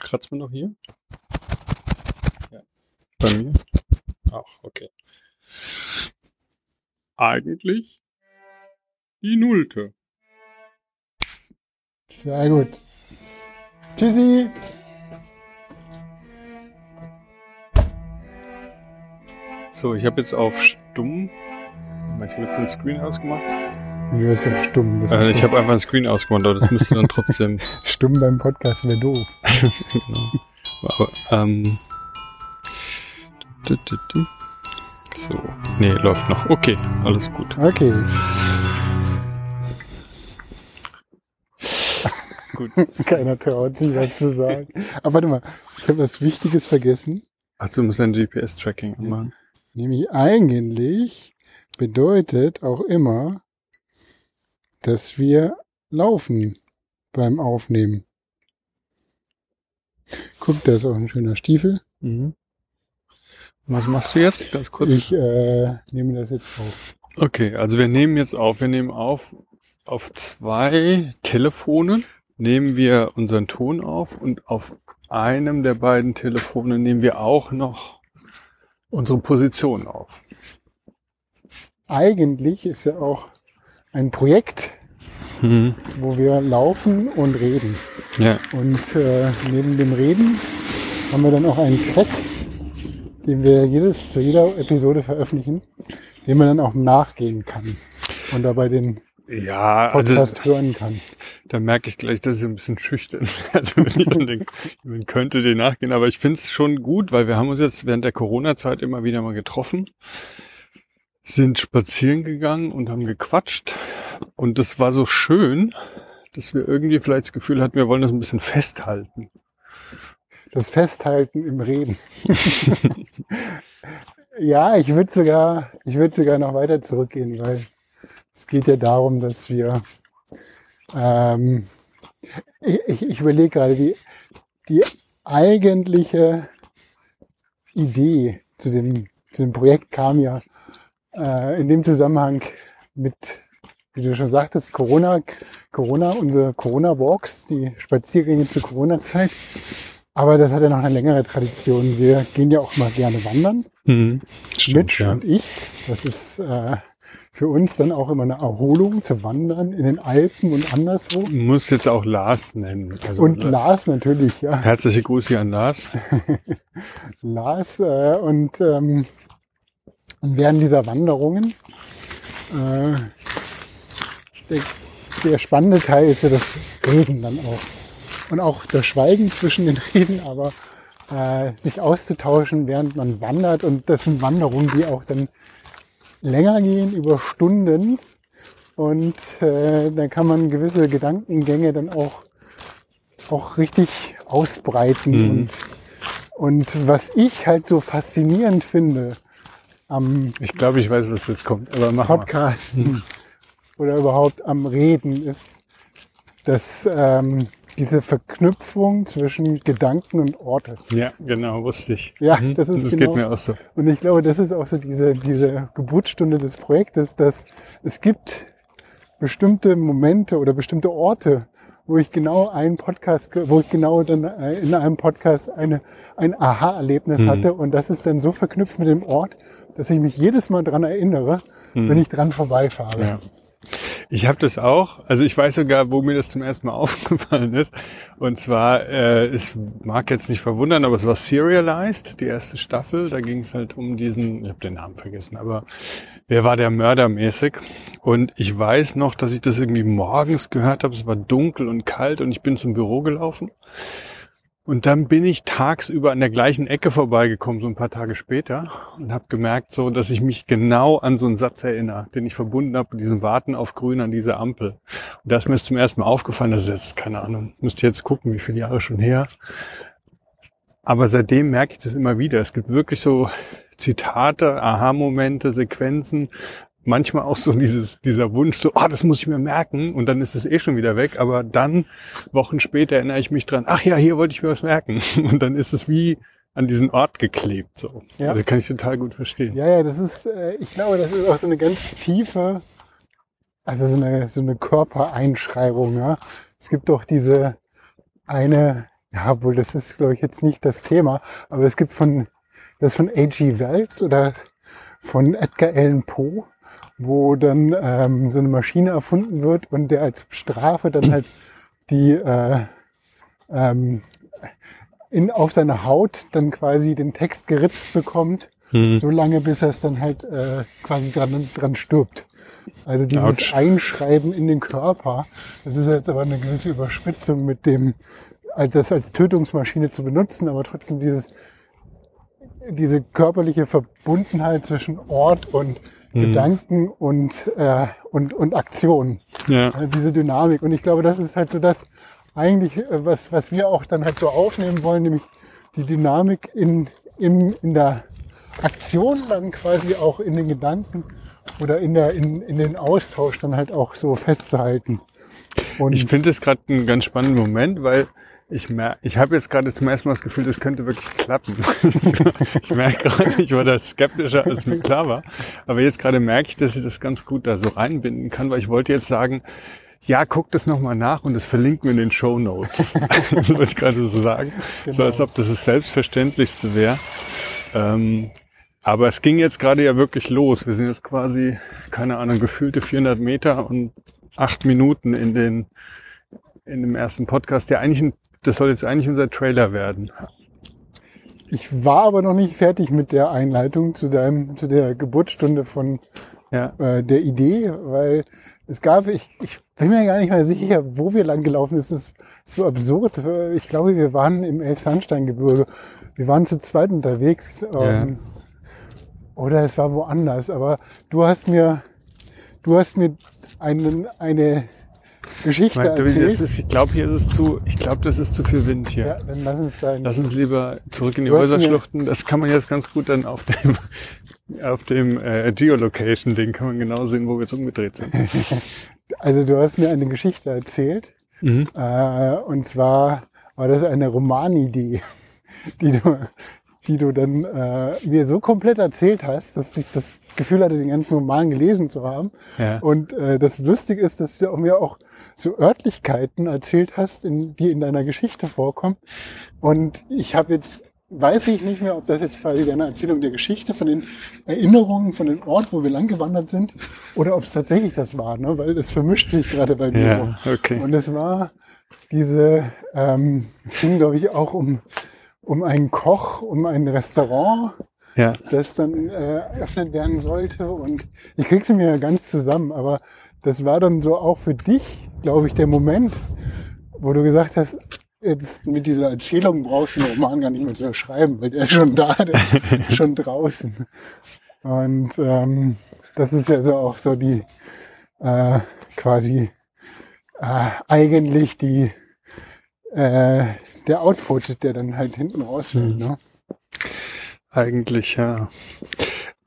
Kratzt man noch hier? Ja. Bei mir? Ach, okay. Eigentlich die Nullte. Sehr gut. Tschüssi. So, ich habe jetzt auf stumm. Ich habe jetzt den Screen ausgemacht. Du hast auf stumm. Äh, ich habe einfach einen Screen ausgemacht, aber das müsste dann trotzdem. stumm beim Podcast wäre doof. genau. Aber, ähm. So. Nee, läuft noch. Okay, alles gut. Okay. Gut. Keiner traut sich was zu sagen. Aber warte mal, ich habe was Wichtiges vergessen. Achso, du musst ein GPS-Tracking machen. Nämlich eigentlich bedeutet auch immer, dass wir laufen beim Aufnehmen. Guck, da ist auch ein schöner Stiefel. Mhm. Was machst du jetzt? Ganz kurz. Ich äh, nehme das jetzt auf. Okay, also wir nehmen jetzt auf. Wir nehmen auf auf zwei Telefonen nehmen wir unseren Ton auf und auf einem der beiden Telefone nehmen wir auch noch unsere Position auf. Eigentlich ist ja auch ein Projekt, Mhm. wo wir laufen und reden. Ja, Und äh, neben dem Reden haben wir dann auch einen Track, den wir jedes, zu jeder Episode veröffentlichen, den man dann auch nachgehen kann und dabei den ja also Podcast hören kann. da merke ich gleich, dass ich ein bisschen schüchtern werde, wenn ich dann denke, man könnte den nachgehen. Aber ich finde es schon gut, weil wir haben uns jetzt während der Corona-Zeit immer wieder mal getroffen, sind spazieren gegangen und haben gequatscht. Und das war so schön, dass wir irgendwie vielleicht das Gefühl hatten, wir wollen das ein bisschen festhalten. Das Festhalten im Reden. ja, ich würde sogar, ich würde sogar noch weiter zurückgehen, weil es geht ja darum, dass wir, ähm, ich, ich, überlege gerade, die, die eigentliche Idee zu dem, zu dem Projekt kam ja äh, in dem Zusammenhang mit, wie du schon sagtest, Corona, Corona, unsere Corona-Walks, die Spaziergänge zur Corona-Zeit. Aber das hat ja noch eine längere Tradition. Wir gehen ja auch mal gerne wandern. Mhm. Mitch und ich. Das ist äh, für uns dann auch immer eine Erholung zu wandern in den Alpen und anderswo. Muss jetzt auch Lars nennen. Also Und Lars natürlich, ja. Herzliche Grüße an Lars. Lars äh, und ähm, während dieser Wanderungen äh, der, der spannende Teil ist ja das Reden dann auch. Und auch das Schweigen zwischen den Reden, aber äh, sich auszutauschen, während man wandert. Und das sind Wanderungen, die auch dann länger gehen, über Stunden. Und äh, da kann man gewisse Gedankengänge dann auch, auch richtig ausbreiten. Mhm. Und, und was ich halt so faszinierend finde am Ich glaube, ich weiß, was jetzt kommt, aber mach. Podcasten oder überhaupt am Reden ist, dass ähm, diese Verknüpfung zwischen Gedanken und Orte. Ja, genau, wusste ich. Ja, Mhm. das ist das genau. geht mir auch so. Und ich glaube, das ist auch so diese, diese Geburtsstunde des Projektes, dass es gibt bestimmte Momente oder bestimmte Orte, wo ich genau einen Podcast, wo ich genau dann äh, in einem Podcast eine, ein Aha-Erlebnis Mhm. hatte. Und das ist dann so verknüpft mit dem Ort, dass ich mich jedes Mal dran erinnere, Mhm. wenn ich dran vorbeifahre. Ja. Ich habe das auch. Also ich weiß sogar, wo mir das zum ersten Mal aufgefallen ist. Und zwar, äh, es mag jetzt nicht verwundern, aber es war Serialized, die erste Staffel. Da ging es halt um diesen, ich habe den Namen vergessen, aber wer war der Mörder mäßig? Und ich weiß noch, dass ich das irgendwie morgens gehört habe. Es war dunkel und kalt und ich bin zum Büro gelaufen. Und dann bin ich tagsüber an der gleichen Ecke vorbeigekommen, so ein paar Tage später, und habe gemerkt, so, dass ich mich genau an so einen Satz erinnere, den ich verbunden habe mit diesem Warten auf Grün an dieser Ampel. Und da ist mir zum ersten Mal aufgefallen, das ist jetzt, keine Ahnung, müsste jetzt gucken, wie viele Jahre schon her. Aber seitdem merke ich das immer wieder. Es gibt wirklich so Zitate, Aha-Momente, Sequenzen, manchmal auch so dieses, dieser Wunsch, so, ah, das muss ich mir merken, und dann ist es eh schon wieder weg, aber dann, Wochen später erinnere ich mich dran, ach ja, hier wollte ich mir was merken. Und dann ist es wie an diesen Ort geklebt, so. Ja. Also kann ich total gut verstehen. Ja, ja, das ist, äh, ich glaube, das ist auch so eine ganz tiefe, also so eine, so eine Körpereinschreibung, ja. Es gibt doch diese eine, ja, obwohl das ist, glaube ich, jetzt nicht das Thema, aber es gibt von, das von A.G. Wells oder von Edgar Allan Poe, wo dann ähm, so eine Maschine erfunden wird und der als Strafe dann halt die äh, ähm, in, auf seine Haut dann quasi den Text geritzt bekommt, Hm. so lange bis er es dann halt äh, quasi dran, dran stirbt. Also dieses Autsch. Einschreiben in den Körper, das ist jetzt aber eine gewisse Überspitzung mit dem, als das als Tötungsmaschine zu benutzen, aber trotzdem dieses diese körperliche Verbundenheit zwischen Ort und Hm. Gedanken und, äh, und, und Aktion. Ja. Also diese Dynamik. Und ich glaube, das ist halt so das eigentlich, äh, was, was wir auch dann halt so aufnehmen wollen, nämlich die Dynamik in, in, in der Aktion dann quasi auch in den Gedanken oder in, der, in, in den Austausch dann halt auch so festzuhalten. Und Ich finde es gerade einen ganz spannenden Moment, weil ich mer ich habe jetzt gerade zum ersten Mal das Gefühl, das könnte wirklich klappen. ich merke gerade, ich war da skeptischer, als mir klar war. Aber jetzt gerade merke ich, dass ich das ganz gut da so reinbinden kann, weil ich wollte jetzt sagen, ja, guck das nochmal nach und das verlinken wir in den Show Notes. das wollte ich gerade so sagen. So Genau. als ob das das Selbstverständlichste wäre. Ähm, aber es ging jetzt gerade ja wirklich los. Wir sind jetzt quasi, keine Ahnung, gefühlte 400 Meter und acht Minuten in den, in dem ersten Podcast, der eigentlich, ein, das soll jetzt eigentlich unser Trailer werden. ich war aber noch nicht fertig mit der Einleitung zu deinem, zu der Geburtsstunde von Ja. äh, der Idee, weil es gab, ich, ich bin mir gar nicht mal sicher, wo wir lang gelaufen sind. Das ist so absurd. Ich glaube, wir waren im Elbsandsteingebirge. Wir waren zu zweit unterwegs. Ähm, Oder es war woanders. Aber du hast mir, du hast mir einen, eine Geschichte Mein, das erzählt. ist, ich glaube, hier ist es zu, ich glaube, das ist zu viel Wind hier. Ja, dann lass uns da in Lass uns lieber zurück in die Häuserschluchten. Das kann man jetzt ganz gut dann auf dem, auf dem äh, Geolocation-Ding kann man genau sehen, wo wir jetzt umgedreht sind. Also du hast mir eine Geschichte erzählt. Mhm. Äh, und zwar war das eine Romanidee, die du, die du dann äh, mir so komplett erzählt hast, dass ich das Gefühl hatte, den ganzen Roman gelesen zu haben. Ja. Und äh, das Lustige ist, dass du mir auch so Örtlichkeiten erzählt hast, in, die in deiner Geschichte vorkommen. Und ich habe jetzt, weiß ich nicht mehr, ob das jetzt quasi deine Erzählung der Geschichte von den Erinnerungen, von dem Ort, wo wir lang gewandert sind, oder ob es tatsächlich das war, ne? weil das vermischt sich gerade bei mir so. Ja, okay. Und es war diese, ähm, es ging glaube ich auch um, um einen Koch, um ein Restaurant, Ja. das dann äh, eröffnet werden sollte. Und ich krieg's mir ganz zusammen, aber das war dann so auch für dich, glaube ich, der Moment, wo du gesagt hast, jetzt mit dieser Erzählung brauchst du den Roman gar nicht mehr zu schreiben, weil der ist schon da, der ist schon draußen. Und ähm, das ist ja so auch so die äh, quasi äh, eigentlich die äh, der Output, der dann halt hinten rausfällt. Mhm. Ne? Eigentlich, ja.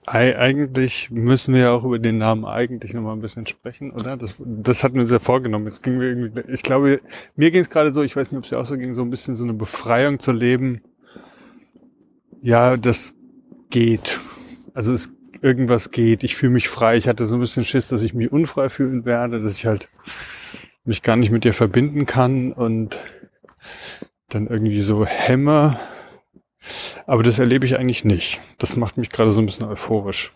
Ei- Eigentlich müssen wir ja auch über den Namen eigentlich nochmal ein bisschen sprechen, oder? Das, das hatten wir uns ja vorgenommen. Jetzt ging wir irgendwie, ich glaube, mir ging es gerade so, ich weiß nicht, ob es dir auch so ging, so ein bisschen so eine Befreiung zu leben. Ja, das geht. Also es, irgendwas geht. Ich fühle mich frei. Ich hatte so ein bisschen Schiss, dass ich mich unfrei fühlen werde, dass ich halt mich gar nicht mit dir verbinden kann und dann irgendwie so hemme. Aber das erlebe ich eigentlich nicht. Das macht mich gerade so ein bisschen euphorisch.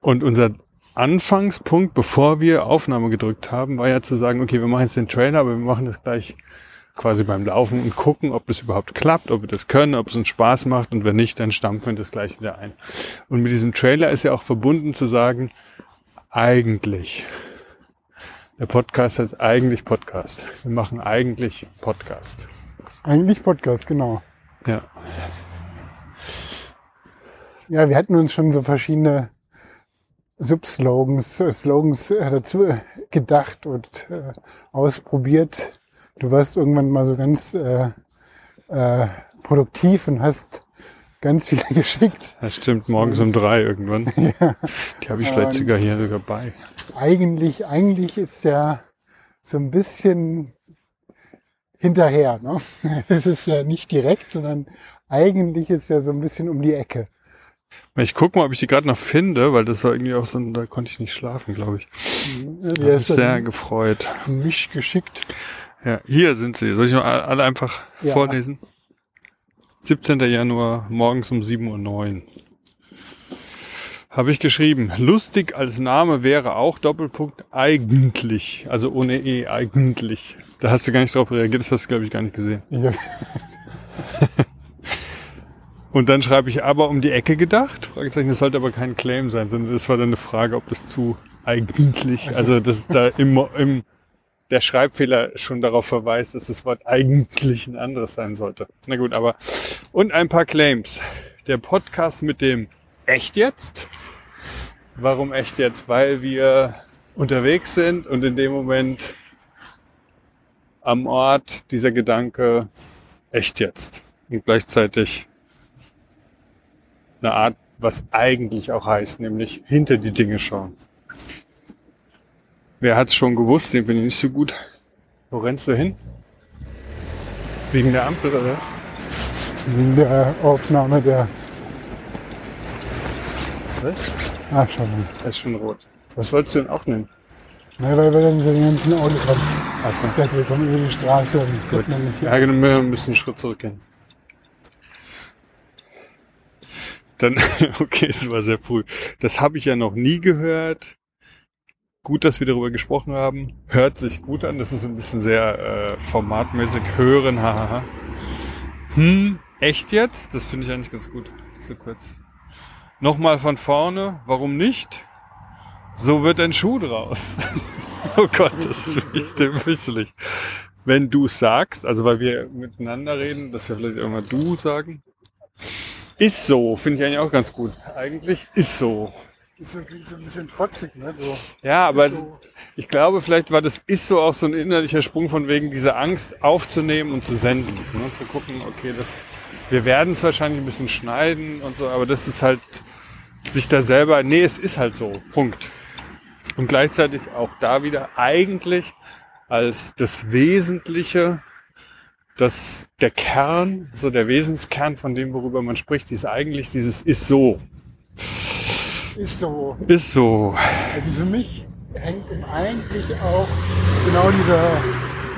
Und unser Anfangspunkt, bevor wir Aufnahme gedrückt haben, war ja zu sagen, okay, wir machen jetzt den Trailer, aber wir machen das gleich quasi beim Laufen und gucken, ob das überhaupt klappt, ob wir das können, ob es uns Spaß macht und wenn nicht, dann stampfen wir das gleich wieder ein. Und mit diesem Trailer ist ja auch verbunden zu sagen, eigentlich. Der Podcast heißt eigentlich Podcast. Wir machen eigentlich Podcast. Eigentlich Podcast, genau. Ja. Ja, wir hatten uns schon so verschiedene Subslogans, äh, Slogans äh, dazu gedacht und äh, ausprobiert. Du warst irgendwann mal so ganz äh, äh, produktiv und hast ganz viele geschickt. Das stimmt, morgens um drei irgendwann. ja. Die habe ich vielleicht Ähm, sogar hier sogar bei. Eigentlich, eigentlich ist ja so ein bisschen hinterher. Ne? Es ist ja nicht direkt, sondern eigentlich ist ja so ein bisschen um die Ecke. Ich guck mal, ob ich die gerade noch finde, weil das war irgendwie auch so, ein- da konnte ich nicht schlafen, glaube ich. Hab mich hast sehr gefreut. mich geschickt. Ja, hier sind sie. Soll ich mal alle einfach Ja. vorlesen? 17. Januar, morgens um 7.09 Uhr. Habe ich geschrieben. Lustig als Name wäre auch Doppelpunkt eigentlich. Also ohne E, eigentlich. Da hast du gar nicht drauf reagiert, das hast du, glaube ich, gar nicht gesehen. Hab, Und dann schreibe ich aber um die Ecke gedacht. Fragezeichen, das sollte aber kein Claim sein, sondern das war dann eine Frage, ob das zu eigentlich, also dass da im, im der Schreibfehler schon darauf verweist, dass das Wort eigentlich ein anderes sein sollte. Na gut, aber und ein paar Claims. Der Podcast mit dem Echt jetzt? Warum echt jetzt? Weil wir unterwegs sind und in dem Moment am Ort dieser Gedanke echt jetzt und gleichzeitig eine Art, was eigentlich auch heißt, nämlich hinter die Dinge schauen. Wer hat's schon gewusst? Den finde ich nicht so gut. Wo rennst du hin? Wegen der Ampel oder was? wegen der Aufnahme der. Was? Ah, schau mal. Das ist schon rot. Was wolltest du denn aufnehmen? Na, weil wir dann diese ganzen Autos haben. Achso. Ich dachte, wir kommen über die Straße und Gut. gucken dann nicht. Ja, genau, wir müssen einen Schritt zurückgehen. Dann, okay, es war sehr früh. Das habe ich ja noch nie gehört. Gut, dass wir darüber gesprochen haben. Hört sich gut an. Das ist ein bisschen sehr äh, formatmäßig. Hören, hahaha. Hm, echt jetzt? Das finde ich eigentlich ganz gut. So kurz. Nochmal von vorne. Warum nicht? So wird ein Schuh draus. oh Gott, das ist richtig fürchterlich. Wenn du sagst, also weil wir miteinander reden, dass wir vielleicht irgendwann du sagen. Ist so, finde ich eigentlich auch ganz gut. Eigentlich ist so. Ist so, so ein bisschen trotzig, ne? So, Ja, aber so. ich glaube, vielleicht war das ist so auch so ein innerlicher Sprung von wegen dieser Angst aufzunehmen und zu senden. Ne? Zu gucken, okay, das, wir werden es wahrscheinlich ein bisschen schneiden und so, aber das ist halt sich da selber, nee, es ist halt so. Punkt. Und gleichzeitig auch da wieder eigentlich als das Wesentliche, dass der Kern, so der Wesenskern von dem, worüber man spricht, ist eigentlich dieses ist so. Ist so. Ist so. Also für mich hängt eigentlich auch genau dieser,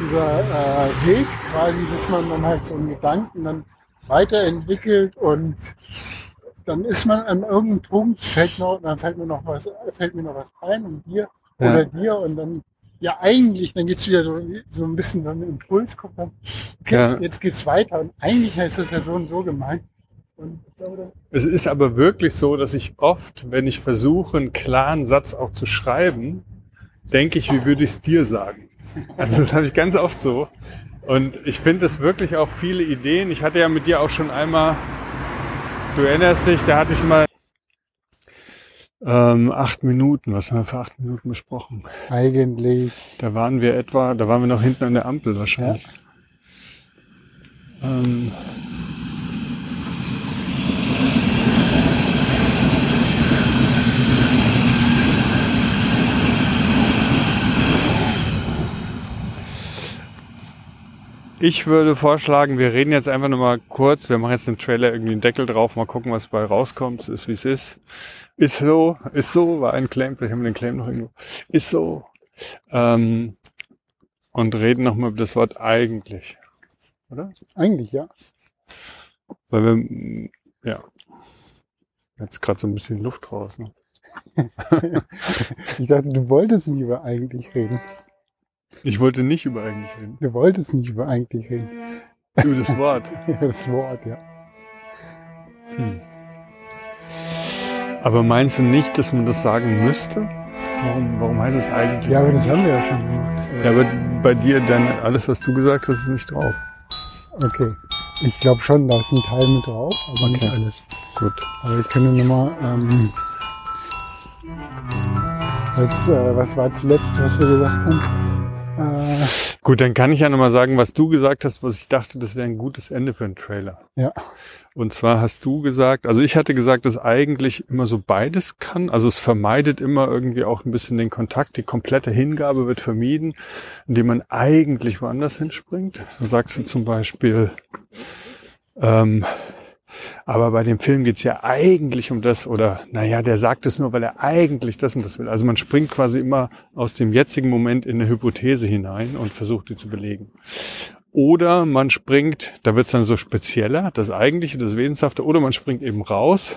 dieser äh, Weg quasi, dass man dann halt so einen Gedanken dann weiterentwickelt und dann ist man an irgendeinem Punkt, fällt noch, dann fällt mir noch was, fällt mir noch was ein und dir Ja. oder dir und dann ja eigentlich, dann geht's wieder so, so ein bisschen so ein Impuls kommt dann, okay, Ja. jetzt geht's weiter und eigentlich ist das ja so und so gemeint. Es ist aber wirklich so, dass ich oft, wenn ich versuche, einen klaren Satz auch zu schreiben, denke ich, wie würde ich es dir sagen? Also das habe ich ganz oft so. Und ich finde es wirklich auch viele Ideen. Ich hatte ja mit dir auch schon einmal, du erinnerst dich, da hatte ich mal ähm, acht Minuten, was haben wir für acht Minuten besprochen? eigentlich Da waren wir etwa, da waren wir noch hinten an der Ampel wahrscheinlich. Ähm, ich würde vorschlagen, wir reden jetzt einfach nur mal kurz. Wir machen jetzt den Trailer irgendwie einen Deckel drauf, mal gucken, was bei rauskommt. Ist wie es ist. Ist so, ist so, war ein Claim, vielleicht haben wir den Claim noch irgendwo. Ist so. Ähm, und reden nochmal über das Wort eigentlich. Oder? eigentlich ja. Weil wir, ja, jetzt gerade so ein bisschen Luft raus. Ne? Ich dachte, du wolltest über eigentlich reden. Ich wollte nicht über eigentlich reden. Du wolltest nicht über eigentlich reden. Über das Wort. Ja, das Wort, ja. Hm. Aber meinst du nicht, dass man das sagen müsste? Warum, warum heißt es eigentlich? Ja, aber das haben wir ja schon gemacht. Ja, aber bei dir, dann alles, was du gesagt hast, ist nicht drauf. Okay. Ich glaube schon, da ist ein Teil mit drauf, aber nicht Okay. alles. Gut. Aber ich kann dir nochmal, ähm, was, äh, was war zuletzt, was wir gesagt haben? Äh, Gut, dann kann ich ja nochmal sagen, was du gesagt hast, was ich dachte, das wäre ein gutes Ende für einen Trailer. ja, Und zwar hast du gesagt, also ich hatte gesagt, dass eigentlich immer so beides kann. Also es vermeidet immer irgendwie auch ein bisschen den Kontakt. Die komplette Hingabe wird vermieden, indem man eigentlich woanders hinspringt. Da sagst du zum Beispiel, ähm, Aber bei dem Film geht's ja eigentlich um das, oder naja, der sagt es nur, weil er eigentlich das und das will. Also man springt quasi immer aus dem jetzigen Moment in eine Hypothese hinein und versucht die zu belegen. Oder man springt, da wird's dann so spezieller, das Eigentliche, das Wesenshafte, oder man springt eben raus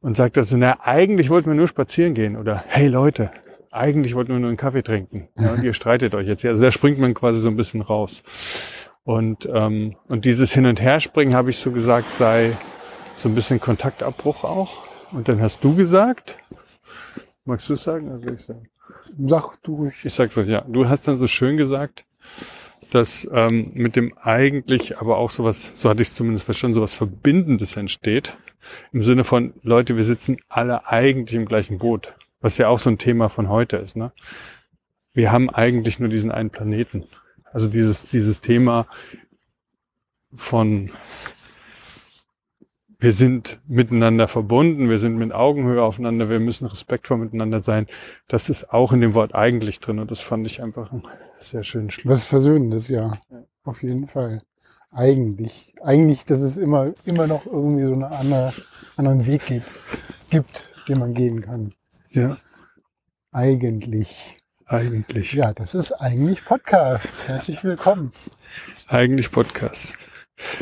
und sagt also, na, eigentlich wollten wir nur spazieren gehen. Oder, hey Leute, eigentlich wollten wir nur einen Kaffee trinken. Ja, und ihr streitet euch jetzt hier. Also da springt man quasi so ein bisschen raus. Und, ähm, und dieses Hin- und Herspringen, habe ich so gesagt, sei so ein bisschen Kontaktabbruch auch. Und dann hast du gesagt, magst du es sagen? Also ich, sag, Sag du ruhig. ich sag so, ja, du hast dann so schön gesagt, dass ähm, mit dem eigentlich aber auch sowas, so hatte ich es zumindest verstanden, sowas Verbindendes entsteht. Im Sinne von, Leute, wir sitzen alle eigentlich im gleichen Boot. Was ja auch so ein Thema von heute ist. Ne? Wir haben eigentlich nur diesen einen Planeten. Also dieses, dieses Thema von wir sind miteinander verbunden, wir sind mit Augenhöhe aufeinander, wir müssen respektvoll miteinander sein. Das ist auch in dem Wort eigentlich drin und das fand ich einfach einen sehr schönen Schluss. Was Versöhnendes, ja. Ja. Auf jeden Fall. Eigentlich. Eigentlich, dass es immer, immer noch irgendwie so einen andere, anderen Weg gibt, gibt, den man gehen kann. Ja, Eigentlich. Eigentlich. Ja, das ist eigentlich Podcast. Herzlich willkommen. Eigentlich Podcast.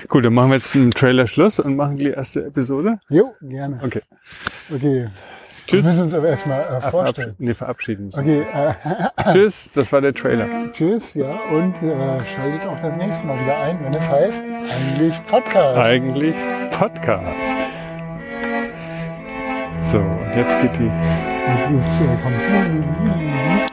Gut, dann machen wir jetzt einen Trailer Schluss und machen die erste Episode. Jo, gerne. Okay. Okay. Tschüss. Wir müssen uns aber erstmal äh, vorstellen. verabschieden. Nee, verabschieden Okay, äh. Tschüss, das war der Trailer. tschüss, ja, und äh, schaltet auch das nächste Mal wieder ein, wenn es heißt, eigentlich Podcast. Eigentlich Podcast. So, und jetzt geht die. Jetzt ist, äh, kommt